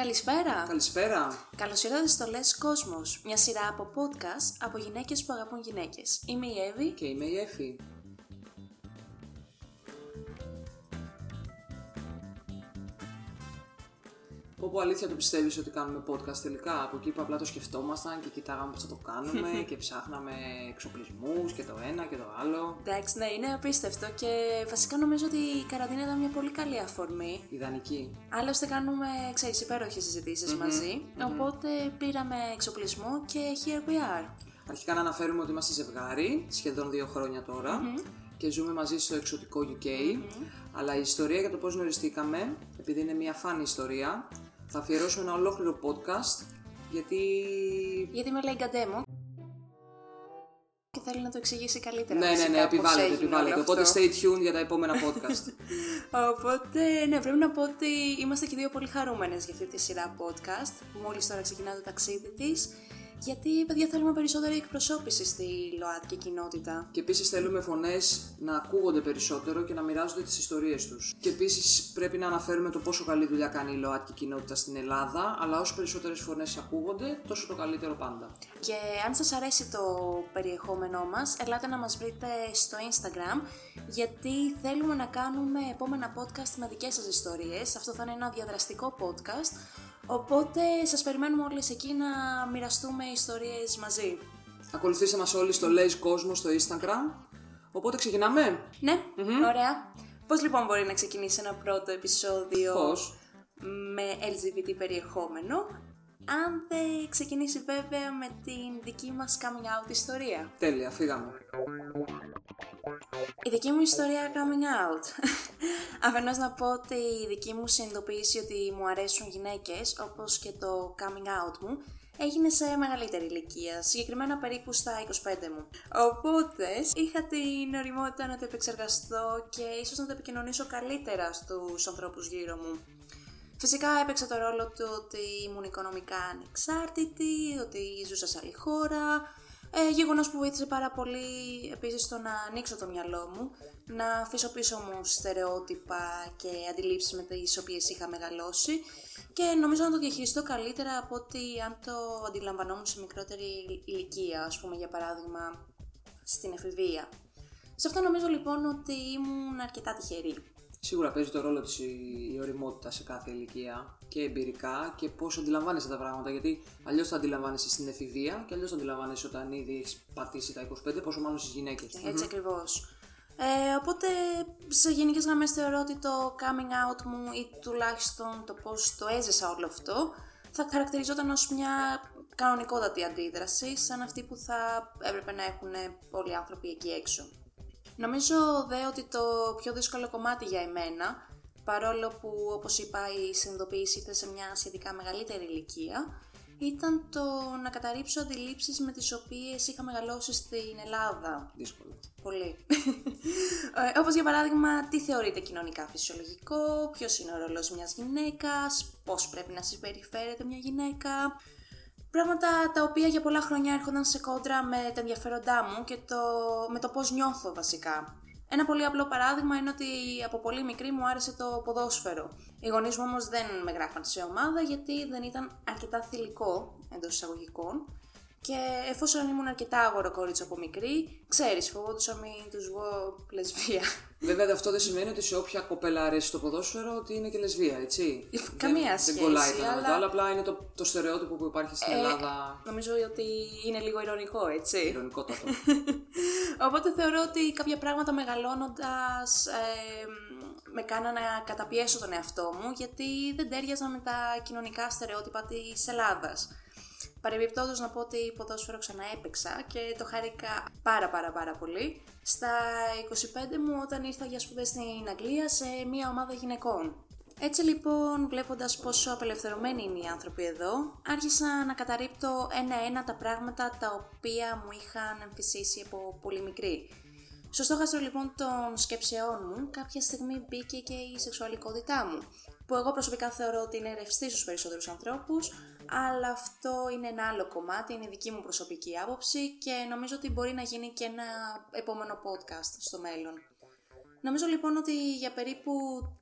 Καλησπέρα. Καλησπέρα. Καλώς ήρθατε στο Λες Κόσμος, μια σειρά από podcast από γυναίκες που αγαπούν γυναίκες. Είμαι η Εύη. Και είμαι η Εφη. Πω πω αλήθεια το πιστεύεις ότι κάνουμε podcast τελικά; Από εκεί που απλά το σκεφτόμασταν και κοιτάγαμε πώς θα το κάνουμε και ψάχναμε εξοπλισμούς και το ένα και το άλλο. Εντάξει, ναι, είναι απίστευτο και βασικά νομίζω ότι η καραντίνα ήταν μια πολύ καλή αφορμή. Ιδανική. Άλλωστε κάνουμε, ξέρεις, υπέροχες συζητήσεις μαζί, οπότε πήραμε εξοπλισμό και here we are. Αρχικά να αναφέρουμε ότι είμαστε ζευγάρι, σχεδόν δύο χρόνια τώρα, και ζούμε μαζί στο εξωτικό UK. Αλλά η ιστορία για το πώς γνωριστήκαμε, επειδή είναι μια φάνη ιστορία, θα αφιερώσουμε ένα ολόκληρο podcast, γιατί Γιατί με λέει Γκαντέμο και θέλει να το εξηγήσει καλύτερα. Ναι, ναι, φυσικά, ναι, πώς επιβάλλεται, έγινε επιβάλλεται. όλο Οπότε αυτό. stay tuned για τα επόμενα podcast. Οπότε, ναι, πρέπει να πω ότι είμαστε και δύο πολύ χαρούμενες για αυτή τη σειρά podcast που μόλις τώρα ξεκινά το ταξίδι της γιατί, παιδιά, θέλουμε περισσότερη εκπροσώπηση στη ΛΟΑΤΚΙ κοινότητα. και επίσης θέλουμε φωνές να ακούγονται περισσότερο και να μοιράζονται τις ιστορίες τους. Και επίσης πρέπει να αναφέρουμε το πόσο καλή δουλειά κάνει η ΛΟΑΤΚΙ κοινότητα στην Ελλάδα, αλλά όσο περισσότερες φωνές ακούγονται, τόσο το καλύτερο πάντα. Και αν σας αρέσει το περιεχόμενό μας, ελάτε να μας βρείτε στο Instagram, γιατί θέλουμε να κάνουμε επόμενα podcast με δικές σας ιστορίες. Αυτό θα είναι ένα διαδραστικό podcast, οπότε σας περιμένουμε όλες εκεί να μοιραστούμε ιστορίες μαζί. Ακολουθήστε μας όλοι στο Lays Κόσμο στο Instagram. Οπότε ξεκινάμε; Ναι, ωραία. Πώς λοιπόν μπορεί να ξεκινήσει ένα πρώτο επεισόδιο Πώς; με LGBT περιεχόμενο, αν δεν ξεκινήσει βέβαια με την δική μας coming out ιστορία; Τέλεια, φύγαμε. Η δική μου ιστορία coming out. Αφενός να πω ότι η δική μου συνειδητοποίηση ότι μου αρέσουν γυναίκες, όπως και το coming out μου, έγινε σε μεγαλύτερη ηλικία, συγκεκριμένα περίπου στα 25 μου. Οπότε είχα την οριμότητα να το επεξεργαστώ και ίσως να το επικοινωνήσω καλύτερα στους ανθρώπους γύρω μου. Φυσικά έπαιξε το ρόλο του ότι ήμουν οικονομικά ανεξάρτητη, ότι ζούσα σε άλλη χώρα, ε, γεγονός που βοήθησε πάρα πολύ επίσης στο να ανοίξω το μυαλό μου, να αφήσω πίσω μου στερεότυπα και αντιλήψεις με τις οποίες είχα μεγαλώσει και νομίζω να το διαχειριστώ καλύτερα από ότι αν το αντιλαμβανόμουν σε μικρότερη ηλικία, ας πούμε για παράδειγμα στην εφηβεία. Σε αυτό νομίζω λοιπόν ότι ήμουν αρκετά τυχερή. Σίγουρα παίζει το ρόλο της η η ωριμότητα σε κάθε ηλικία και εμπειρικά και πώς αντιλαμβάνεσαι τα πράγματα. Γιατί αλλιώς τα αντιλαμβάνεσαι στην εφηβεία και αλλιώς τα αντιλαμβάνεσαι όταν ήδη έχεις πατήσει τα 25, πόσο μάλλον στις γυναίκες. Έτσι ακριβώς. Ε, οπότε σε γενικές γραμμές θεωρώ ότι το coming out μου ή τουλάχιστον το πώς το έζησα όλο αυτό θα χαρακτηριζόταν ως μια κανονικότατη αντίδραση σαν αυτή που θα έπρεπε να έχουν πολλοί άνθρωποι εκεί έξω. Νομίζω δε ότι το πιο δύσκολο κομμάτι για εμένα, παρόλο που όπως είπα η συνειδητοποίηση ήρθε σε μια σχετικά μεγαλύτερη ηλικία, ήταν το να καταρρύψω αντιλήψεις με τις οποίες είχα μεγαλώσει στην Ελλάδα. Δύσκολο. Πολύ. ε, όπως για παράδειγμα, τι θεωρείται κοινωνικά φυσιολογικό, ποιος είναι ο ρόλος μιας γυναίκας, πώς πρέπει να συμπεριφέρεται μια γυναίκα. Πράγματα τα οποία για πολλά χρόνια έρχονταν σε κόντρα με τα ενδιαφέροντά μου και το, με το πώς νιώθω βασικά. Ένα πολύ απλό παράδειγμα είναι ότι από πολύ μικρή μου άρεσε το ποδόσφαιρο. Οι γονείς μου όμως δεν με γράφαν σε ομάδα γιατί δεν ήταν αρκετά θηλυκό εντός εισαγωγικών. Και εφόσον ήμουν αρκετά αγοροκόριτσο από μικρή, ξέρεις, φοβόντουσα μην τους βγω λεσβία. Βέβαια αυτό δεν σημαίνει ότι σε όποια κοπέλα αρέσει το ποδόσφαιρο ότι είναι και λεσβία, έτσι. Ε, καμία δεν, σχέση, Δεν κολλάει το ένα με αλλά- το άλλο, απλά είναι το, το στερεότυπο που υπάρχει στην Ε, Ελλάδα. Νομίζω ότι είναι λίγο ηρωνικό, έτσι. Ηρωνικότατο. Οπότε θεωρώ ότι κάποια πράγματα μεγαλώνοντας ε, με κάνα να καταπιέσω τον εαυτό μου γιατί δεν τέριαζα με τα κοινωνικά στερεότυπα της Ελλάδας. Παρεμπιπτόντως να πω ότι ποδόσφαιρο ξανά έπαιξα και το χαρήκα πάρα πάρα πάρα πολύ στα 25 μου όταν ήρθα για σπουδές στην Αγγλία σε μια ομάδα γυναικών. Έτσι λοιπόν, βλέποντας πόσο απελευθερωμένοι είναι οι άνθρωποι εδώ, άρχισα να καταρρύπτω ένα-ένα τα πράγματα τα οποία μου είχαν εμφυσίσει από πολύ μικρή. Στο στόχαστρο λοιπόν των σκέψεών μου, κάποια στιγμή μπήκε και η σεξουαλικότητά μου, που εγώ προσωπικά θεωρώ ότι είναι ρευστή στους περισσότερους ανθρώπους, αλλά αυτό είναι ένα άλλο κομμάτι, είναι η δική μου προσωπική άποψη και νομίζω ότι μπορεί να γίνει και ένα επόμενο podcast στο μέλλον. Νομίζω λοιπόν ότι για περίπου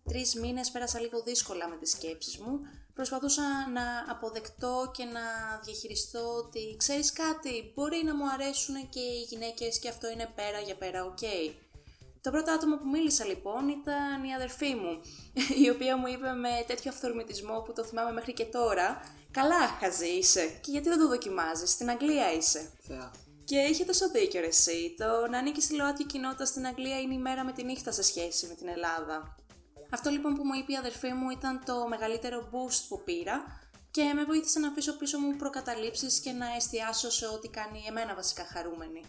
τρεις μήνες πέρασα λίγο δύσκολα με τις σκέψεις μου. Προσπαθούσα να αποδεχτώ και να διαχειριστώ ότι ξέρεις κάτι, μπορεί να μου αρέσουν και οι γυναίκες και αυτό είναι πέρα για πέρα, οκ. Το πρώτο άτομο που μίλησα λοιπόν ήταν η αδερφή μου, η οποία μου είπε με τέτοιο αυθορμητισμό που το θυμάμαι μέχρι και τώρα «Καλά, χαζή είσαι, και γιατί δεν το δοκιμάζεις, στην Αγγλία είσαι». Θεά. Και είχε τόσο δίκιο ρε εσύ. Το να ανήκει στη ΛΟΑΤΚΙ κοινότητα στην Αγγλία είναι η μέρα με τη νύχτα σε σχέση με την Ελλάδα. Αυτό λοιπόν που μου είπε η αδερφή μου ήταν το μεγαλύτερο boost που πήρα και με βοήθησε να αφήσω πίσω μου προκαταλήψεις και να εστιάσω σε ό,τι κάνει εμένα βασικά χαρούμενη.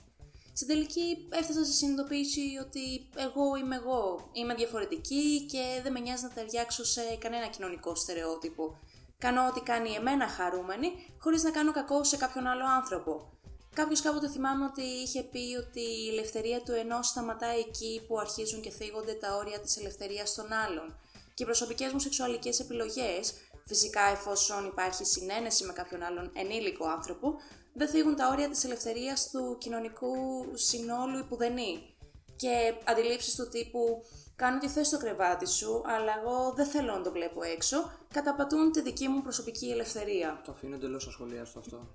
Στην τελική έφτασα σε συνειδητοποίηση ότι εγώ είμαι εγώ, είμαι διαφορετική και δεν με νοιάζει να ταιριάξω σε κανένα κοινωνικό στερεότυπο. Κάνω ό,τι κάνει εμένα χαρούμενη, χωρίς να κάνω κακό σε κάποιον άλλο άνθρωπο. Κάποιος κάποτε θυμάμαι ότι είχε πει ότι η ελευθερία του ενός σταματάει εκεί που αρχίζουν και θίγονται τα όρια της ελευθερίας των άλλων. Και οι προσωπικές μου σεξουαλικές επιλογές, φυσικά εφόσον υπάρχει συνένεση με κάποιον άλλον ενήλικο άνθρωπο, δεν θίγουν τα όρια της ελευθερίας του κοινωνικού συνόλου υπουδενή. Και αντιλήψεις του τύπου κάνω τι θες στο κρεβάτι σου, αλλά εγώ δεν θέλω να το βλέπω έξω, καταπατούν τη δική μου προσωπική ελευθερία. Το αφήνω εντελώς ασχολίαστο αυτό.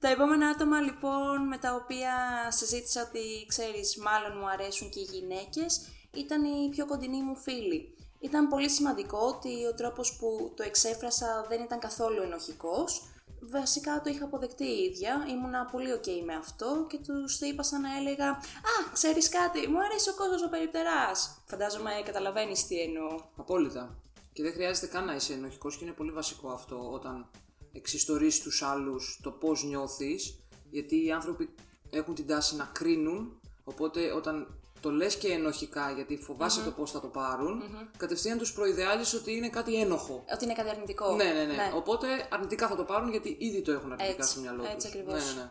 Τα επόμενα άτομα λοιπόν με τα οποία συζήτησα ότι ξέρεις μάλλον μου αρέσουν και οι γυναίκες ήταν οι πιο κοντινοί μου φίλοι. Ήταν πολύ σημαντικό ότι ο τρόπος που το εξέφρασα δεν ήταν καθόλου ενοχικός. Βασικά το είχα αποδεκτεί η ίδια, ήμουνα πολύ ok με αυτό και τους το είπα σαν να έλεγα «Α, ξέρεις κάτι, μου αρέσει ο κόσμος ο περιπτεράς». Φαντάζομαι καταλαβαίνεις τι εννοώ. Απόλυτα. Και δεν χρειάζεται καν να είσαι ενοχικός και είναι πολύ βασικό αυτό όταν εξιστορείς τους άλλους το πώς νιώθεις, γιατί οι άνθρωποι έχουν την τάση να κρίνουν, οπότε όταν το λες και ενοχικά γιατί φοβάσαι το πώς θα το πάρουν, κατευθείαν τους προειδεάζεις ότι είναι κάτι ένοχο. Ότι είναι κάτι αρνητικό. Ναι, ναι, ναι, Οπότε αρνητικά θα το πάρουν γιατί ήδη το έχουν αρνητικά Έτσι, στο μυαλό τους. έτσι ακριβώς. Ναι, ναι, ναι.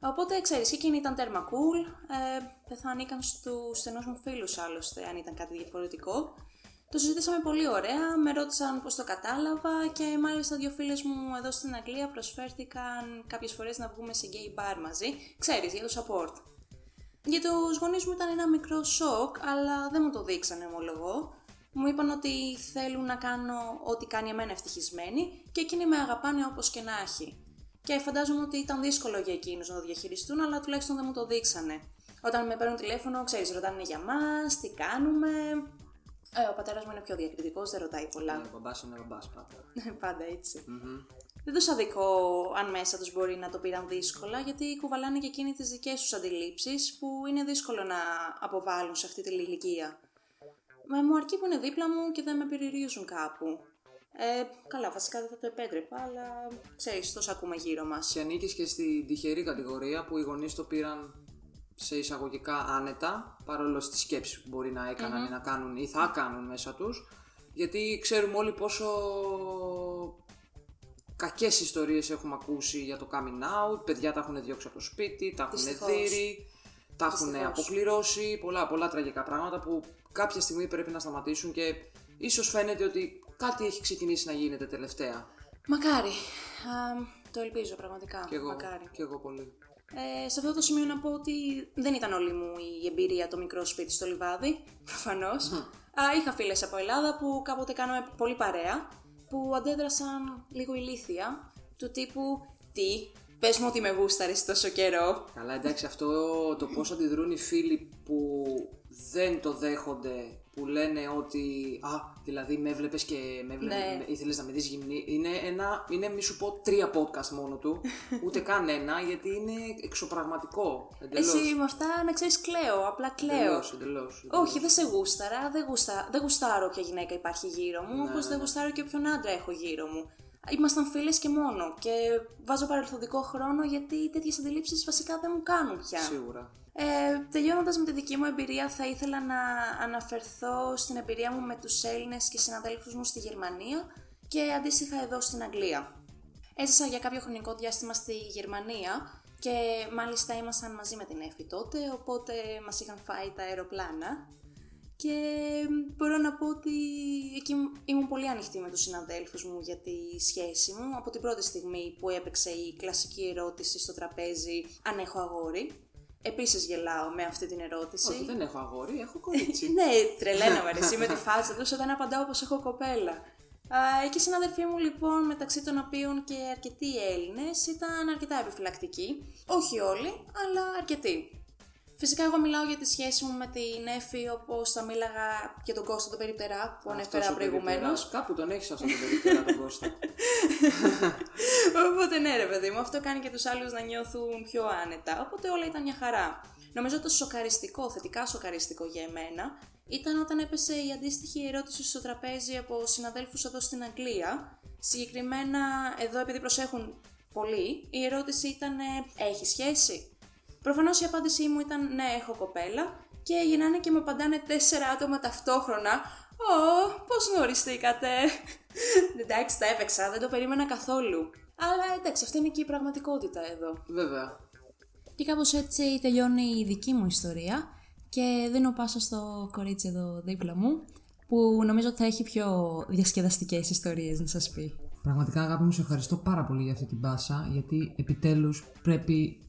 Οπότε ξέρεις, και εκείνη ήταν τέρμα cool, ε, δεν θα ανήκαν στους στενούς μου φίλους άλλωστε αν ήταν κάτι διαφορετικό. Το συζήτησαμε πολύ ωραία, με ρώτησαν πώς το κατάλαβα και μάλιστα δύο φίλες μου εδώ στην Αγγλία προσφέρθηκαν κάποιες φορές να βγούμε σε gay bar μαζί, ξέρεις, για το support. Για τους γονείς μου ήταν ένα μικρό σοκ, αλλά δεν μου το δείξανε ομολογώ. Μου είπαν ότι θέλουν να κάνω ό,τι κάνει εμένα ευτυχισμένη και εκείνοι με αγαπάνε όπως και να έχει. Και φαντάζομαι ότι ήταν δύσκολο για εκείνους να το διαχειριστούν, αλλά τουλάχιστον δεν μου το δείξανε. Όταν με παίρνουν τηλέφωνο, ξέρεις, ρωτάνε για μας, τι κάνουμε, ε, ο πατέρας μου είναι πιο διακριτικός, δεν ρωτάει πολλά. Ο μπαμπάς είναι μπαμπάς πάντα. Πάντα έτσι. Δεν τους αδικό αν μέσα τους μπορεί να το πήραν δύσκολα, γιατί κουβαλάνε και εκείνοι τις δικές τους αντιλήψεις που είναι δύσκολο να αποβάλουν σε αυτή τη ηλικία. Μα μου αρκεί που είναι δίπλα μου και δεν με περιορίζουν κάπου. Ε, καλά, βασικά δεν θα το επέτρεπα, αλλά ξέρεις, τόσο ακούμε γύρω μας. Και ανήκεις και στην τυχερή κατηγορία που οι γονείς το πήραν σε εισαγωγικά άνετα, παρόλο στις σκέψεις που μπορεί να εκαναν ή να κάνουν ή θα κάνουν μέσα τους, γιατί ξέρουμε όλοι πόσο κακές ιστορίες έχουμε ακούσει για το coming out, παιδιά τα έχουν διώξει από το σπίτι, τα έχουν Δυστυχώς. δύρει, τα έχουν Δυστυχώς. αποκληρώσει, πολλά πολλά τραγικά πράγματα που κάποια στιγμή πρέπει να σταματήσουν και ίσως φαίνεται ότι κάτι έχει ξεκινήσει να γίνεται τελευταία. Μακάρι. Α, το ελπίζω πραγματικά. Και εγώ, Μακάρι. και εγώ πολύ. Ε, σε αυτό το σημείο να πω ότι δεν ήταν όλη μου η εμπειρία το μικρό σπίτι στο λιβάδι, προφανώς. Α, είχα φίλες από Ελλάδα που κάποτε κάναμε πολύ παρέα, που αντέδρασαν λίγο ηλίθια, του τύπου «Τι, πες μου ότι με γούσταρες τόσο καιρό». Καλά, εντάξει, αυτό το πώς αντιδρούν οι φίλοι που δεν το δέχονται, που λένε ότι «Α, δηλαδή με έβλεπες και με έβλεπες, Ναι. με- ήθελες να με δεις γυμνή», είναι ένα, είναι μη σου πω τρία podcast μόνο του, ούτε καν ένα, γιατί είναι εξωπραγματικό, εντελώς. Εσύ με αυτά να ξέρεις κλαίω, απλά κλαίω. Εντελώς, εντελώς. Όχι, δεν σε γούσταρα, δεν, γούστα, δεν γουστάρω όποια γυναίκα υπάρχει γύρω μου, Ναι, όπως δεν γουστάρω και όποιον άντρα έχω γύρω μου. Ήμασταν φίλες και μόνο και βάζω παρελθοντικό χρόνο γιατί τέτοιες αντιλήψεις βασικά δεν μου κάνουν πια. Σίγουρα. Ε, Τελειώνοντας με τη δική μου εμπειρία, θα ήθελα να αναφερθώ στην εμπειρία μου με τους Έλληνες και συναδέλφους μου στη Γερμανία και αντίστοιχα εδώ στην Αγγλία. Έζησα για κάποιο χρονικό διάστημα στη Γερμανία και μάλιστα ήμασταν μαζί με την Εφη τότε, οπότε μας είχαν φάει τα αεροπλάνα και μπορώ να πω ότι εκεί ήμουν πολύ ανοιχτή με τους συναδέλφους μου για τη σχέση μου από την πρώτη στιγμή που έπαιξε η κλασική ερώτηση στο τραπέζι αν έχω αγόρι. Επίσης γελάω με αυτή την ερώτηση. Όχι, δεν έχω αγόρι, έχω κορίτσι. ναι, τρελαίνομαι ρε, εσύ με τη φάτσα τους όταν απαντάω πως έχω κοπέλα. Α, και οι συναδελφοί μου λοιπόν, μεταξύ των οποίων και αρκετοί Έλληνες, ήταν αρκετά επιφυλακτικοί. Όχι όλοι, αλλά αρκετοί. Φυσικά, εγώ μιλάω για τη σχέση μου με την Εφη όπως θα μίλαγα για τον Κώστα τον Περιπτερά που ανέφερα προηγουμένως. Κάπου τον έχεις αυτό τον Περιπτερά τον Κώστα. Οπότε ναι, ρε παιδί μου, αυτό κάνει και τους άλλους να νιώθουν πιο άνετα. Οπότε όλα ήταν μια χαρά. Νομίζω το σοκαριστικό, θετικά σοκαριστικό για εμένα, ήταν όταν έπεσε η αντίστοιχη ερώτηση στο τραπέζι από συναδέλφους εδώ στην Αγγλία. Συγκεκριμένα, εδώ επειδή προσέχουν πολύ, η ερώτηση ήταν: Έχει σχέση; Προφανώς η απάντησή μου ήταν ναι, έχω κοπέλα και γυρνάνε και με απαντάνε τέσσερα άτομα ταυτόχρονα. Ω, πώς γνωριστήκατε; εντάξει, τα έπαιξα, δεν το περίμενα καθόλου. Αλλά εντάξει, αυτή είναι και η πραγματικότητα εδώ. Βέβαια. Και κάπως έτσι τελειώνει η δική μου ιστορία και δίνω πάσα στο κορίτσι εδώ δίπλα μου που νομίζω ότι θα έχει πιο διασκεδαστικές ιστορίες να σας πει. Πραγματικά αγάπη μου σε ευχαριστώ πάρα πολύ για αυτή την πάσα γιατί επιτέλους πρέπει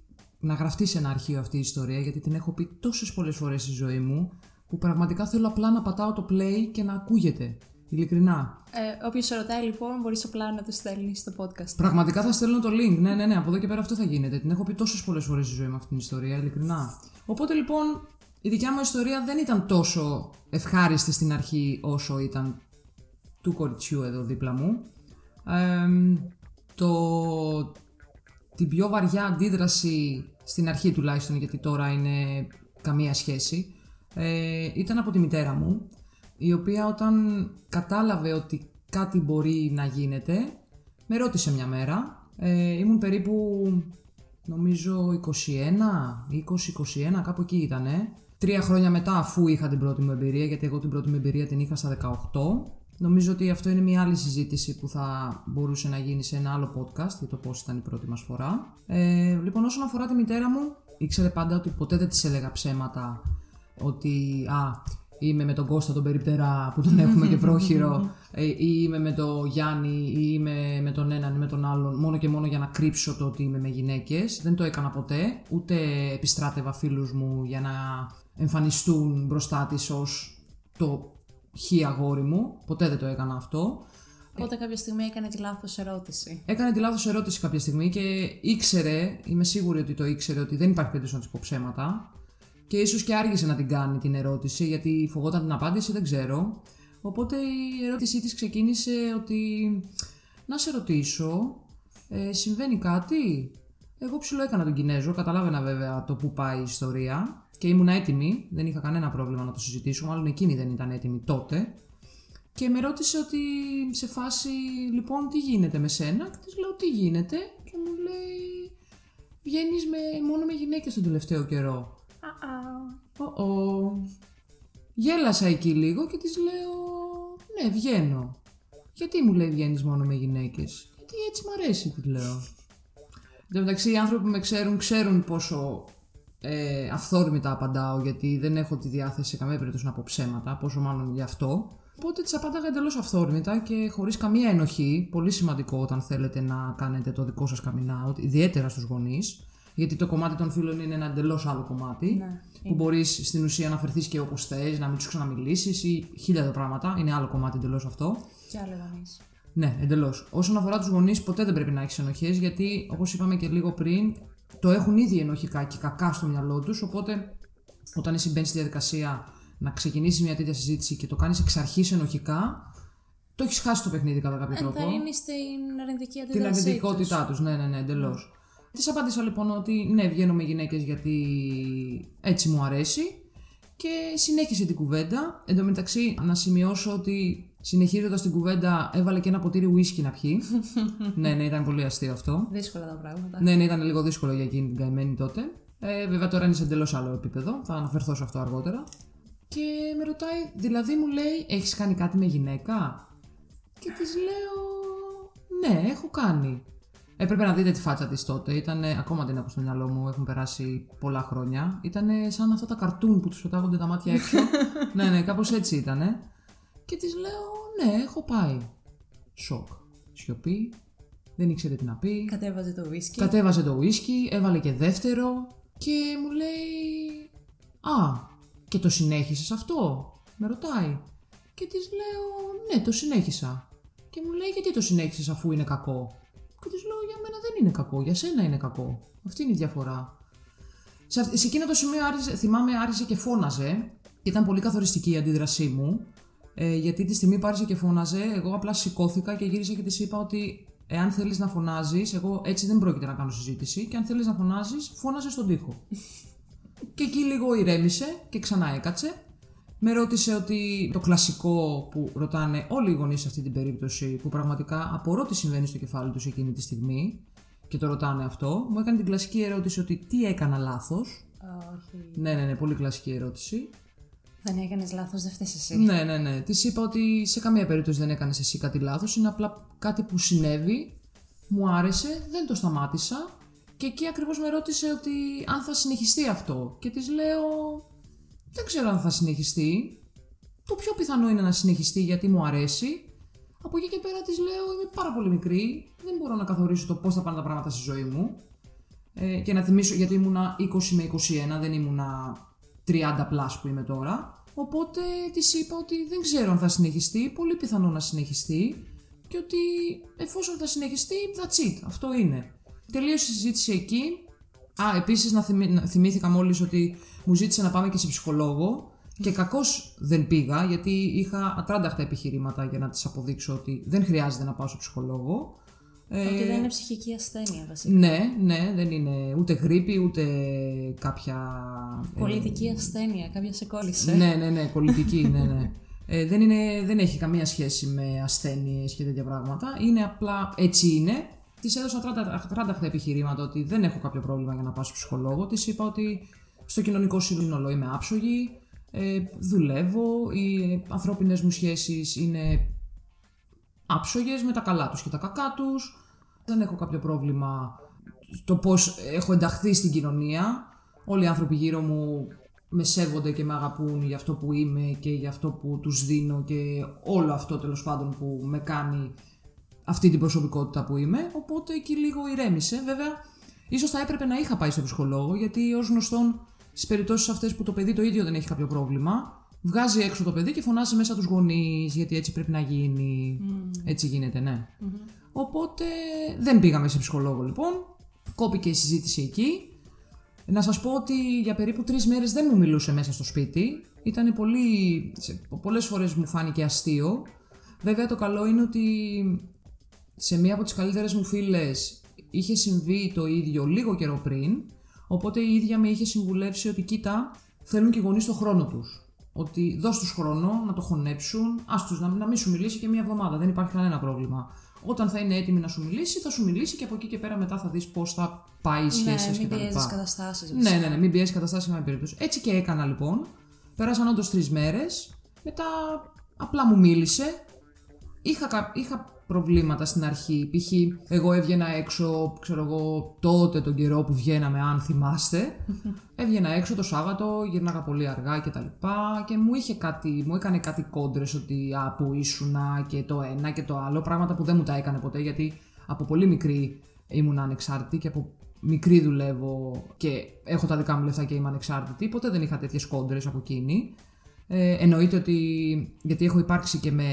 να γραφτεί σε ένα αρχείο αυτή η ιστορία γιατί την έχω πει τόσες πολλές φορές στη ζωή μου που πραγματικά θέλω απλά να πατάω το play και να ακούγεται. Ειλικρινά. Ε, Όποιος σε ρωτάει λοιπόν, μπορείς απλά να το στέλνεις στο podcast. Πραγματικά θα στέλνω το link. Ναι, ναι, ναι, από εδώ και πέρα αυτό θα γίνεται. Την έχω πει τόσες πολλές φορές στη ζωή μου αυτή την ιστορία, ειλικρινά. Οπότε λοιπόν, η δικιά μου ιστορία δεν ήταν τόσο ευχάριστη στην αρχή όσο ήταν του κοριτσιού εδώ δίπλα μου. Ε, το, την πιο βαριά αντίδραση στην αρχή τουλάχιστον, γιατί τώρα είναι καμία σχέση, ε, ήταν από τη μητέρα μου, η οποία όταν κατάλαβε ότι κάτι μπορεί να γίνεται, με ρώτησε μια μέρα. Ε, ήμουν περίπου, νομίζω, 21, 20-21, κάπου εκεί ήτανε. Τρία χρόνια μετά, αφού είχα την πρώτη μου εμπειρία, γιατί εγώ την πρώτη μου εμπειρία την είχα στα 18, Νομίζω ότι αυτό είναι μια άλλη συζήτηση που θα μπορούσε να γίνει σε ένα άλλο podcast για το πώς ήταν η πρώτη μας φορά. Ε, λοιπόν, όσον αφορά τη μητέρα μου, ήξερε πάντα ότι ποτέ δεν της έλεγα ψέματα ότι α, είμαι με τον Κώστα τον Περιπτερά που τον έχουμε και πρόχειρο ε, ή είμαι με τον Γιάννη ή είμαι με τον έναν ή με τον άλλον μόνο και μόνο για να κρύψω το ότι είμαι με γυναίκες. Δεν το έκανα ποτέ, ούτε επιστράτευα φίλους μου για να εμφανιστούν μπροστά της ως το χι αγόρι μου. Ποτέ δεν το έκανα αυτό. Οπότε κάποια στιγμή έκανε τη λάθος ερώτηση. Έκανε τη λάθος ερώτηση κάποια στιγμή και ήξερε, είμαι σίγουρη ότι το ήξερε, ότι δεν υπάρχει περίπτωση να τη πω ψέματα. Και ίσως και άργησε να την κάνει την ερώτηση, γιατί φοβόταν την απάντηση, δεν ξέρω. Οπότε η ερώτησή της ξεκίνησε ότι. Να σε ρωτήσω, ε, συμβαίνει κάτι; Εγώ ψηλό έκανα τον Κινέζο, καταλάβαινα βέβαια το που πάει η ιστορία και ήμουν έτοιμη, δεν είχα κανένα πρόβλημα να το συζητήσω, μάλλον εκείνη δεν ήταν έτοιμη τότε. Και με ρώτησε ότι σε φάση, λοιπόν, τι γίνεται με σένα; Και της λέω, τι γίνεται; Και μου λέει, βγαίνεις με, μόνο με γυναίκες τον τελευταίο καιρό. Uh oh. Γέλασα εκεί λίγο και της λέω, ναι, βγαίνω. Γιατί μου λέει βγαίνεις μόνο με γυναίκες. Γιατί έτσι μου αρέσει, της λέω. Εν τω μεταξύ, οι άνθρωποι που με ξέρουν, ξέρουν πόσο ε, αυθόρμητα απαντάω γιατί δεν έχω τη διάθεση σε καμία περίπτωση να πω ψέματα, πόσο μάλλον γι' αυτό. Οπότε τη απαντάγα εντελώς αυθόρμητα και χωρίς καμία ενοχή. Πολύ σημαντικό όταν θέλετε να κάνετε το δικό σας coming out, ιδιαίτερα στους γονείς. Γιατί το κομμάτι των φίλων είναι ένα εντελώς άλλο κομμάτι. Ναι, που μπορείς στην ουσία να φερθείς και όπως θες, να μην τους ξαναμιλήσεις ή χίλια πράγματα. Είναι άλλο κομμάτι εντελώς αυτό. Και άλλο γονείς. Ναι, εντελώς. Όσον αφορά τους γονείς, ποτέ δεν πρέπει να έχεις ενοχές γιατί, όπως είπαμε και λίγο πριν, το έχουν ήδη ενοχικά και κακά στο μυαλό τους. Οπότε, όταν εσύ μπαίνεις στη διαδικασία να ξεκινήσεις μια τέτοια συζήτηση και το κάνεις εξ αρχής ενοχικά, το έχεις χάσει το παιχνίδι κατά κάποιο τρόπο. είναι στην αρνητική αντίδραση. Την αρνητικότητά τους, ναι, ναι, ναι, εντελώς. Mm. Της απάντησα λοιπόν ότι ναι, βγαίνω με γυναίκες γιατί έτσι μου αρέσει και συνέχισε την κουβέντα. Εν τω μεταξύ, να σημειώσω ότι Συνεχίζοντας την κουβέντα, έβαλε και ένα ποτήρι ουίσκι να πιει. ναι, ναι, ήταν πολύ αστείο αυτό. Δύσκολα τα πράγματα. Ναι, ναι, ήταν λίγο δύσκολο για εκείνη την καημένη τότε. Ε, βέβαια τώρα είναι σε εντελώς άλλο επίπεδο. Θα αναφερθώ σε αυτό αργότερα. Και με ρωτάει, δηλαδή μου λέει, έχεις κάνει κάτι με γυναίκα; Και της λέω, Ναι, έχω κάνει. Έπρεπε να δείτε τη φάτσα της τότε. Ήταν, ακόμα την έχω στο μυαλό μου, έχουν περάσει πολλά χρόνια. Ήταν σαν αυτά τα καρτούν που τους πετάγονται τα μάτια έξω. ναι, ναι, κάπως έτσι ήταν. Και της λέω, ναι, έχω πάει. Σοκ. Σιωπή. Δεν ήξερε τι να πει. Κατέβαζε το ουίσκι. Κατέβαζε το ουίσκι, έβαλε και δεύτερο. Και μου λέει, Α, και το συνέχισες αυτό, με ρωτάει. Και της λέω, ναι, το συνέχισα. Και μου λέει, γιατί το συνέχισες αφού είναι κακό; Και της λέω, για μένα δεν είναι κακό, για σένα είναι κακό. Αυτή είναι η διαφορά. Σε, αυ- σε εκείνο το σημείο άρχισε, θυμάμαι άρχισε και φώναζε. Ήταν πολύ καθοριστική η αντίδρασή μου. Ε, γιατί τη στιγμή που άρχισε και φώναζε, εγώ απλά σηκώθηκα και γύρισα και της είπα ότι εάν θέλεις να φωνάζεις, εγώ έτσι δεν πρόκειται να κάνω συζήτηση. Και αν θέλεις να φωνάζεις, φώναζε στον τοίχο. και εκεί λίγο ηρέμησε και ξανά έκατσε. Με ρώτησε ότι το κλασικό που ρωτάνε όλοι οι γονείς σε αυτή την περίπτωση, που πραγματικά απορώ τι συμβαίνει στο κεφάλι τους εκείνη τη στιγμή και το ρωτάνε αυτό, μου έκανε την κλασική ερώτηση ότι τι έκανα λάθος. Όχι. Ναι, ναι, ναι, πολύ κλασική ερώτηση. Δεν έκανες λάθος, δεν φταίεις εσύ. Ναι, ναι, ναι. Της είπα ότι σε καμία περίπτωση δεν έκανες εσύ κάτι λάθος. Είναι απλά κάτι που συνέβη, μου άρεσε, δεν το σταμάτησα. Και εκεί ακριβώς με ρώτησε ότι αν θα συνεχιστεί αυτό. Και της λέω, δεν ξέρω αν θα συνεχιστεί. Το πιο πιθανό είναι να συνεχιστεί γιατί μου αρέσει. Από εκεί και πέρα της λέω: Είμαι πάρα πολύ μικρή. Δεν μπορώ να καθορίσω το πώς θα πάνε τα πράγματα στη ζωή μου. Ε, και να θυμίσω, γιατί ήμουνα 20 με 21, δεν ήμουνα 30 plus που είμαι τώρα. Οπότε της είπα ότι δεν ξέρω αν θα συνεχιστεί, πολύ πιθανό να συνεχιστεί και ότι εφόσον θα συνεχιστεί, that's it, αυτό είναι. Τελείωσε η συζήτηση εκεί. Α, επίσης να, θυμη- να θυμήθηκα μόλις ότι μου ζήτησε να πάμε και σε ψυχολόγο και κακώς δεν πήγα γιατί είχα ατράνταχτα επιχειρήματα για να της αποδείξω ότι δεν χρειάζεται να πάω σε ψυχολόγο. Ε, Ότι δεν είναι ψυχική ασθένεια βασικά. ναι, ναι, δεν είναι ούτε γρήπη, ούτε κάποια... ε, Πολιτική ασθένεια, κάποια σε κόλλησε. ναι, ναι, ναι, πολιτική, ναι, ναι. Ε, δεν, είναι, δεν έχει καμία σχέση με ασθένειες και τέτοια πράγματα. Είναι απλά έτσι είναι. Της έδωσα τράντα- τράνταχτα επιχειρήματα ότι δεν έχω κάποιο πρόβλημα για να πάω στο ψυχολόγο. Της είπα ότι στο κοινωνικό σύνολο είμαι άψογη, ε, δουλεύω, οι ανθρώπινες μου σχέσεις είναι άψογες με τα καλά τους και τα κακά τους. Δεν έχω κάποιο πρόβλημα το πώς έχω ενταχθεί στην κοινωνία. Όλοι οι άνθρωποι γύρω μου με σέβονται και με αγαπούν για αυτό που είμαι και για αυτό που τους δίνω και όλο αυτό τέλος πάντων που με κάνει αυτή την προσωπικότητα που είμαι. Οπότε εκεί λίγο ηρέμησε. Βέβαια, ίσως θα έπρεπε να είχα πάει στο ψυχολόγο γιατί ως γνωστόν στις περιπτώσεις αυτές που το παιδί το ίδιο δεν έχει κάποιο πρόβλημα βγάζει έξω το παιδί και φωνάζει μέσα τους γονείς γιατί έτσι πρέπει να γίνει. Έτσι γίνεται, ναι. Οπότε δεν πήγαμε σε ψυχολόγο λοιπόν. Κόπηκε η συζήτηση εκεί. Να σας πω ότι για περίπου τρεις μέρες δεν μου μιλούσε μέσα στο σπίτι. Ήταν πολύ... σε- Πολλές φορές μου φάνηκε αστείο. Βέβαια το καλό είναι ότι σε μία από τις καλύτερες μου φίλες είχε συμβεί το ίδιο λίγο καιρό πριν. Οπότε η ίδια με είχε συμβουλεύσει ότι κοίτα, θέλουν και οι γονείς το χρόνο τους. Ότι δώσ' τους χρόνο να το χωνέψουν, ας τους να, να μην σου μιλήσει και μία εβδομάδα, δεν υπάρχει κανένα πρόβλημα. Όταν θα είναι έτοιμη να σου μιλήσει, θα σου μιλήσει και από εκεί και πέρα μετά θα δεις πώς θα πάει η σχέση σας Ναι, μην κτλ. πιέζει καταστάσεις. Ναι, ναι, ναι, μην πιέσει καταστάσεις σε καμία περίπτωση. Έτσι και έκανα λοιπόν. Πέρασαν όντως τρεις μέρες. Μετά απλά μου μίλησε. Είχα, κα- είχα προβλήματα στην αρχή. Π.χ. εγώ έβγαινα έξω, ξέρω εγώ, τότε τον καιρό που βγαίναμε, αν θυμάστε. έβγαινα έξω το Σάββατο, γυρνάγα πολύ αργά και τα λοιπά και μου είχε κάτι, μου έκανε κάτι κόντρες ότι α, που ήσουνα και το ένα και το άλλο, πράγματα που δεν μου τα έκανε ποτέ γιατί από πολύ μικρή ήμουν ανεξάρτητη και από μικρή δουλεύω και έχω τα δικά μου λεφτά και είμαι ανεξάρτητη, ποτέ δεν είχα τέτοιες κόντρες από εκείνη. Ε, εννοείται ότι, γιατί έχω υπάρξει και με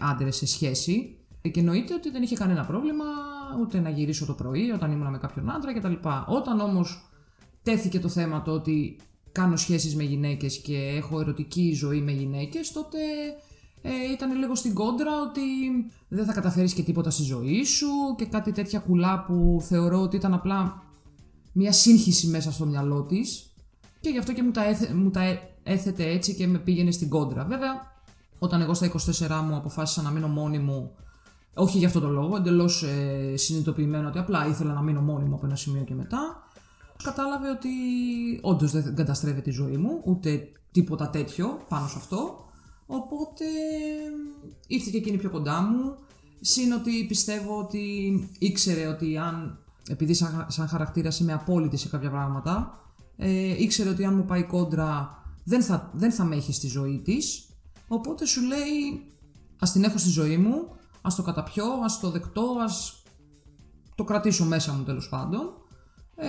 άντρες σε σχέση, και εννοείται ότι δεν είχε κανένα πρόβλημα ούτε να γυρίσω το πρωί όταν ήμουν με κάποιον άντρα κτλ. Όταν όμως τέθηκε το θέμα το ότι κάνω σχέσεις με γυναίκες και έχω ερωτική ζωή με γυναίκες, τότε ε, ήταν λίγο στην κόντρα ότι δεν θα καταφέρεις και τίποτα στη ζωή σου και κάτι τέτοια κουλά που θεωρώ ότι ήταν απλά μια σύγχυση μέσα στο μυαλό της και γι' αυτό και μου τα, έθε, μου τα έ- έθετε έτσι και με πήγαινε στην κόντρα. Βέβαια, όταν εγώ στα 24 μου αποφάσισα να μείνω μόνη μου, όχι για αυτό το λόγο, εντελώς ε, συνειδητοποιημένο ότι απλά ήθελα να μείνω μόνη μου από ένα σημείο και μετά, κατάλαβε ότι όντως δεν καταστρέφεται η ζωή μου, ούτε τίποτα τέτοιο πάνω σε αυτό. Οπότε ήρθε και εκείνη πιο κοντά μου. Συν ότι πιστεύω ότι ήξερε ότι αν, επειδή σαν, σαν χαρακτήρας είμαι απόλυτη σε κάποια πράγματα, ε, ήξερε ότι αν μου πάει κόντρα δεν θα, δεν θα με έχει στη ζωή της. Οπότε σου λέει ας την έχω στη ζωή μου, ας το καταπιώ, ας το δεκτώ, ας το κρατήσω μέσα μου τέλος πάντων. ε,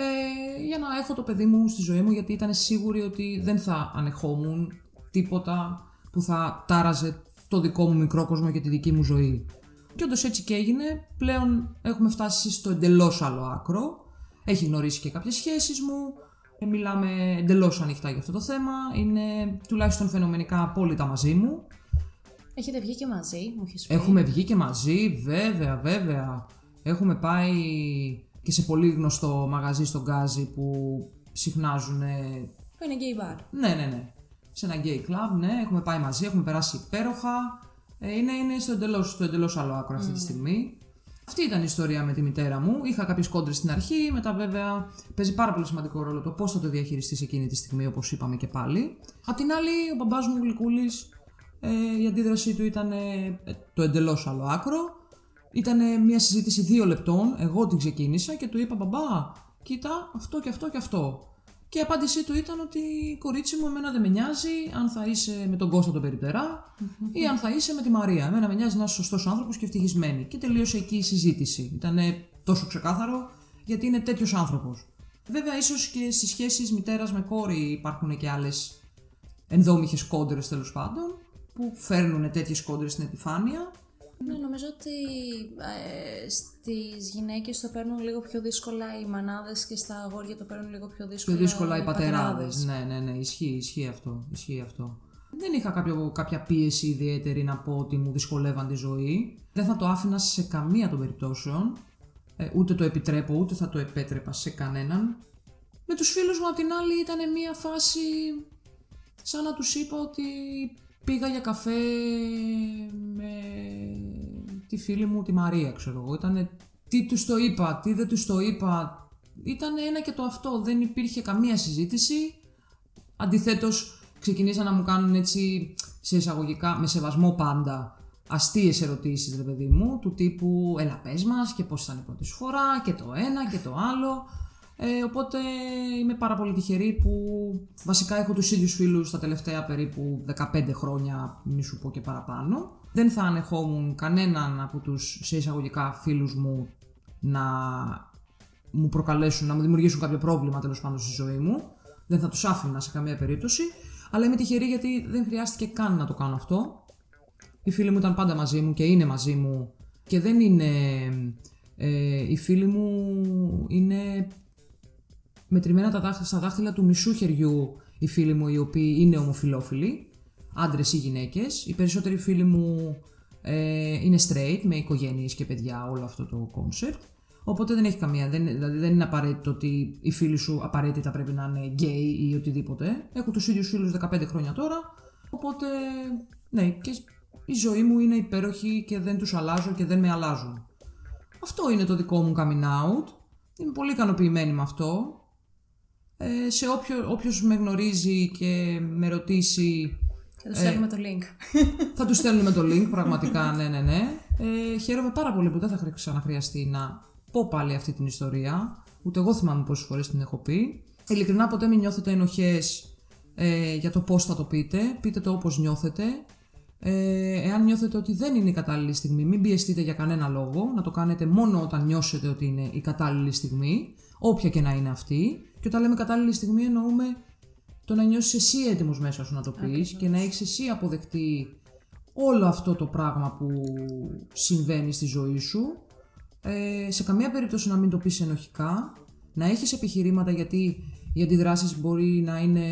για να έχω το παιδί μου στη ζωή μου γιατί ήταν σίγουρη ότι δεν θα ανεχόμουν τίποτα που θα τάραζε το δικό μου μικρό κόσμο και τη δική μου ζωή. Και όντως έτσι και έγινε. Πλέον έχουμε φτάσει στο εντελώς άλλο άκρο. Έχει γνωρίσει και κάποιες σχέσεις μου. Ε, μιλάμε εντελώς ανοιχτά για αυτό το θέμα. Είναι τουλάχιστον φαινομενικά απόλυτα μαζί μου. Έχετε βγει και μαζί, μου έχεις πει. Έχουμε βγει και μαζί, βέβαια, βέβαια. Έχουμε πάει και σε πολύ γνωστό μαγαζί στον Γκάζι που συχνάζουν. Που είναι gay bar. Ναι, ναι, ναι. Σε ένα gay club, ναι. Έχουμε πάει μαζί, έχουμε περάσει υπέροχα. Ε, είναι, είναι στο εντελώς στο εντελώς άλλο άκρο αυτή τη στιγμή. Αυτή ήταν η ιστορία με τη μητέρα μου. Είχα κάποιες κόντρες στην αρχή, μετά βέβαια παίζει πάρα πολύ σημαντικό ρόλο το πώς θα το διαχειριστείς εκείνη τη στιγμή, όπως είπαμε και πάλι. Απ' την άλλη, ο μπαμπάς μου Γλυκούλης, ε, η αντίδρασή του ήταν ε, το εντελώς άλλο άκρο. Ήταν μια συζήτηση δύο λεπτών. Εγώ την ξεκίνησα και του είπα: Μπαμπά, κοίτα αυτό και αυτό και αυτό. Και η απάντησή του ήταν ότι κορίτσι μου, εμένα δεν με νοιάζει αν θα είσαι με τον Κώστα τον περιπτερά ή αν θα είσαι με τη Μαρία. Εμένα με νοιάζει να είσαι σωστός άνθρωπος και ευτυχισμένη. Και τελείωσε εκεί η συζήτηση. Ήταν τόσο ξεκάθαρο γιατί είναι τέτοιος άνθρωπος. Βέβαια, ίσως και στις σχέσεις μητέρας με κόρη υπάρχουν και άλλες ενδόμηχες κόντρες τέλος πάντων που φέρνουν τέτοιες κόντρες στην επιφάνεια. Ναι, νομίζω ότι ε, στις γυναίκες το παίρνουν λίγο πιο δύσκολα οι μανάδες και στα αγόρια το παίρνουν λίγο πιο δύσκολα, Πιο δύσκολα οι πατεράδες. Ναι, ναι, ναι, ισχύει, ισχύει αυτό. Ισχύει αυτό. Δεν είχα κάποιο, κάποια πίεση ιδιαίτερη να πω ότι μου δυσκολεύαν τη ζωή. Δεν θα το άφηνα σε καμία των περιπτώσεων. Ε, ούτε το επιτρέπω, ούτε θα το επέτρεπα σε κανέναν. Με τους φίλους μου απ' την άλλη ήταν μια φάση σαν να τους είπα ότι πήγα για καφέ με τη φίλη μου τη Μαρία, ξέρω εγώ. Ήτανε τι τους το είπα, τι δεν τους το είπα. Ήταν ένα και το αυτό, δεν υπήρχε καμία συζήτηση. Αντιθέτως, ξεκινήσαν να μου κάνουν έτσι σε εισαγωγικά, με σεβασμό πάντα, αστείες ερωτήσεις, ρε παιδί μου, του τύπου «Έλα πες μας» και πώς ήταν η πρώτη σου φορά και το ένα και το άλλο. Ε, οπότε είμαι πάρα πολύ τυχερή που βασικά έχω τους ίδιους φίλους τα τελευταία περίπου 15 χρόνια, μη σου πω και παραπάνω. Δεν θα ανεχόμουν κανέναν από τους σε εισαγωγικά φίλους μου να μου προκαλέσουν, να μου δημιουργήσουν κάποιο πρόβλημα τέλος πάντων στη ζωή μου. Δεν θα τους άφηνα σε καμία περίπτωση. Αλλά είμαι τυχερή γιατί δεν χρειάστηκε καν να το κάνω αυτό. Οι φίλοι μου ήταν πάντα μαζί μου και είναι μαζί μου και δεν είναι... Ε, οι φίλοι μου είναι μετρημένα τα δάχτυλα, στα δάχτυλα του μισού χεριού οι φίλοι μου οι οποίοι είναι ομοφιλόφιλοι, άντρες ή γυναίκες. Οι περισσότεροι φίλοι μου ε, είναι straight, με οικογένειες και παιδιά, όλο αυτό το concept. Οπότε δεν έχει καμία, δεν, δηλαδή δεν είναι απαραίτητο ότι οι φίλοι σου απαραίτητα πρέπει να είναι gay ή οτιδήποτε. Έχω τους ίδιους φίλους 15 χρόνια τώρα. Οπότε, ναι, και η ζωή μου είναι υπέροχη και δεν τους αλλάζω και δεν με αλλάζουν. Αυτό είναι το δικό μου coming out. Είμαι πολύ ικανοποιημένη με αυτό. Ε, σε όποιο, όποιος με γνωρίζει και με ρωτήσει... Θα τους στέλνουμε το link. Θα τους στέλνουμε το link, πραγματικά, ναι, ναι, ναι. Ε, χαίρομαι πάρα πολύ που δεν θα ξαναχρειαστεί να πω πάλι αυτή την ιστορία. Ούτε εγώ θυμάμαι πόσες φορές την έχω πει. Ειλικρινά ποτέ μην νιώθετε ενοχές ε, για το πώς θα το πείτε. Πείτε το όπως νιώθετε. Ε, εάν νιώθετε ότι δεν είναι η κατάλληλη στιγμή, μην πιεστείτε για κανένα λόγο. Να το κάνετε μόνο όταν νιώσετε ότι είναι η κατάλληλη στιγμή, όποια και να είναι αυτή. Και όταν λέμε κατάλληλη στιγμή, εννοούμε το να νιώσεις εσύ έτοιμος μέσα σου να το πεις και να έχεις εσύ αποδεκτεί όλο αυτό το πράγμα που συμβαίνει στη ζωή σου. Ε, σε καμία περίπτωση να μην το πεις ενοχικά, να έχεις επιχειρήματα γιατί οι αντιδράσεις μπορεί να είναι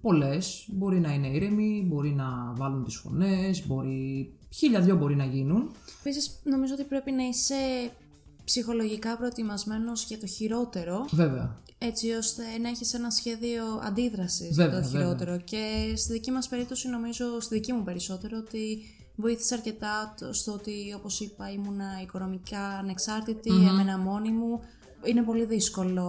πολλές, μπορεί να είναι ήρεμοι, μπορεί να βάλουν τις φωνές, μπορεί... χίλια δυο μπορεί να γίνουν. Επίσης, νομίζω ότι πρέπει να είσαι ψυχολογικά προετοιμασμένος για το χειρότερο. Βέβαια. Έτσι ώστε να έχεις ένα σχέδιο αντίδρασης Βέβαια, για το χειρότερο. Και στη δική μας περίπτωση, νομίζω, στη δική μου περισσότερο, ότι βοήθησε αρκετά το- στο ότι, όπως είπα, ήμουνα οικονομικά ανεξάρτητη, έμενα μόνη μου. Είναι πολύ δύσκολο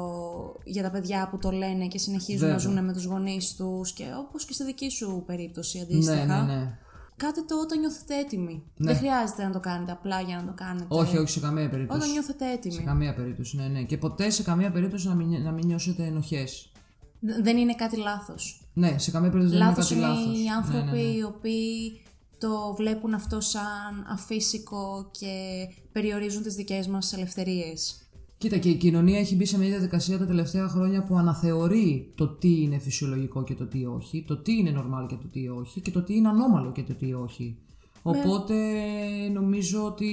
για τα παιδιά που το λένε και συνεχίζουν να Βέβαια. ζουν με τους γονείς τους και όπως και στη δική σου περίπτωση Ναι, αντίστοιχα. ναι, ναι. Κάντε το όταν νιώθετε έτοιμοι. Ναι. Δεν χρειάζεται να το κάνετε απλά για να το κάνετε. Όχι, όχι, σε καμία περίπτωση. Όταν νιώθετε Σε έτοιμοι. καμία περίπτωση, ναι, ναι. Και ποτέ σε καμία περίπτωση να μην, να μην νιώσετε ενοχές. Δ- Δεν είναι κάτι λάθος. Ναι, σε καμία περίπτωση δεν είναι Λάθος κάτι είναι λάθος. οι άνθρωποι Ναι, ναι, ναι. οι οποίοι το βλέπουν αυτό σαν αφύσικο και περιορίζουν τις δικές μας ελευθερίες. Κοίτα, και η κοινωνία έχει μπει σε μια διαδικασία τα τελευταία χρόνια που αναθεωρεί το τι είναι φυσιολογικό και το τι όχι, το τι είναι normal και το τι όχι και το τι είναι ανώμαλο και το τι όχι. Οπότε νομίζω ότι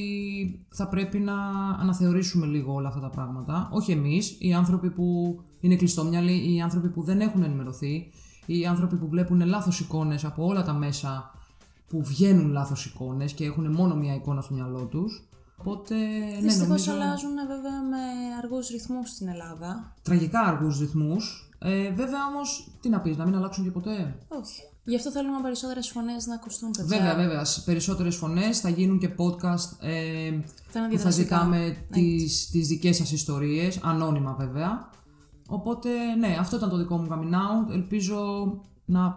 θα πρέπει να αναθεωρήσουμε λίγο όλα αυτά τα πράγματα. Όχι εμείς, οι άνθρωποι που είναι κλειστόμυαλοι, οι άνθρωποι που δεν έχουν ενημερωθεί, οι άνθρωποι που βλέπουν λάθος εικόνες από όλα τα μέσα που βγαίνουν λάθος εικόνες και έχουν μόνο μία εικόνα στο μυαλό τους. Οπότε, ναι, Δυστυχώς νομίζω... αλλάζουν βέβαια με αργούς ρυθμούς στην Ελλάδα. Τραγικά αργούς ρυθμούς. Ε, βέβαια όμως, τι να πεις, να μην αλλάξουν και ποτέ. Όχι. Γι' αυτό θέλουμε περισσότερες φωνές να ακουστούν παιδιά. Βέβαια, βέβαια. σ- Περισσότερες φωνές θα γίνουν και podcast ε, Θα είναι που θα διαδραστικά. ζητάμε τις, τις δικές σας ιστορίες, ανώνυμα βέβαια. Οπότε, ναι, αυτό ήταν το δικό μου coming out. Ελπίζω να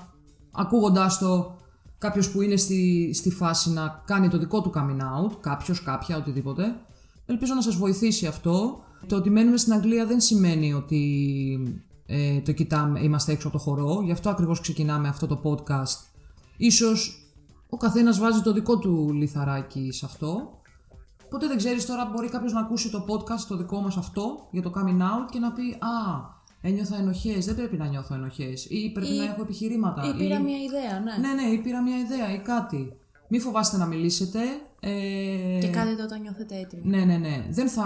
ακούγοντάς το κάποιος που είναι στη, στη φάση να κάνει το δικό του coming out, κάποιος, κάποια, οτιδήποτε. Ελπίζω να σας βοηθήσει αυτό. Το ότι μένουμε στην Αγγλία δεν σημαίνει ότι ε, το κοιτάμε, είμαστε έξω από το χορό. Γι' αυτό ακριβώς ξεκινάμε αυτό το podcast. Ίσως ο καθένας βάζει το δικό του λιθαράκι σε αυτό. Ποτέ δεν ξέρεις τώρα μπορεί κάποιος να ακούσει το podcast το δικό μας αυτό για το coming out και να πει «Α, ένιωθα ενοχές, δεν πρέπει να νιώθω ενοχές» ή «Πρέπει Ή- να έχω επιχειρήματα» Ή πήρα μια ιδέα, ναι. Ναι, ναι, ή πήρα μια ιδέα ή κάτι. Μη φοβάστε να μιλήσετε. Ε... Και κάντε το όταν νιώθετε έτοιμοι. Ναι, ναι, ναι. Δεν θα,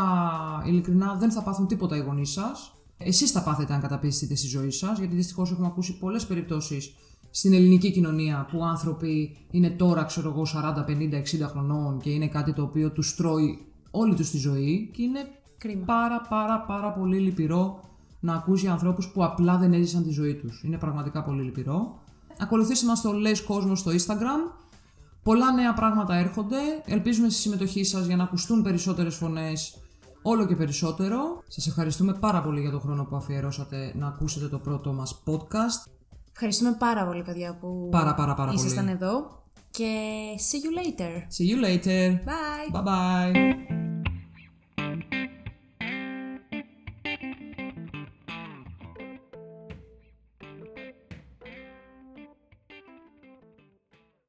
ειλικρινά, δεν θα πάθουν τίποτα οι γονείς σας. Εσείς θα πάθετε αν καταπίστετε στη ζωή σας, γιατί δυστυχώς έχουμε ακούσει πολλές περιπτώσεις στην ελληνική κοινωνία που άνθρωποι είναι τώρα, ξέρω εγώ, 40, 50, 60 χρονών και είναι κάτι το οποίο τους τρώει όλη τους τη ζωή και είναι Κρίμα. πάρα πάρα πάρα πολύ λυπηρό να ακούσει ανθρώπους που απλά δεν έζησαν τη ζωή τους. Είναι πραγματικά πολύ λυπηρό. Ακολουθήστε μας στο Λες Κόσμος στο Instagram. Πολλά νέα πράγματα έρχονται. Ελπίζουμε στη συμμετοχή σας για να ακουστούν περισσότερες φωνές όλο και περισσότερο. Σας ευχαριστούμε πάρα πολύ για τον χρόνο που αφιερώσατε να ακούσετε το πρώτο μας podcast. Ευχαριστούμε πάρα πολύ, παιδιά, που Πάρα, πάρα, πάρα πολύ. ήσασταν εδώ. Και see you later. See you later. Bye. Bye bye.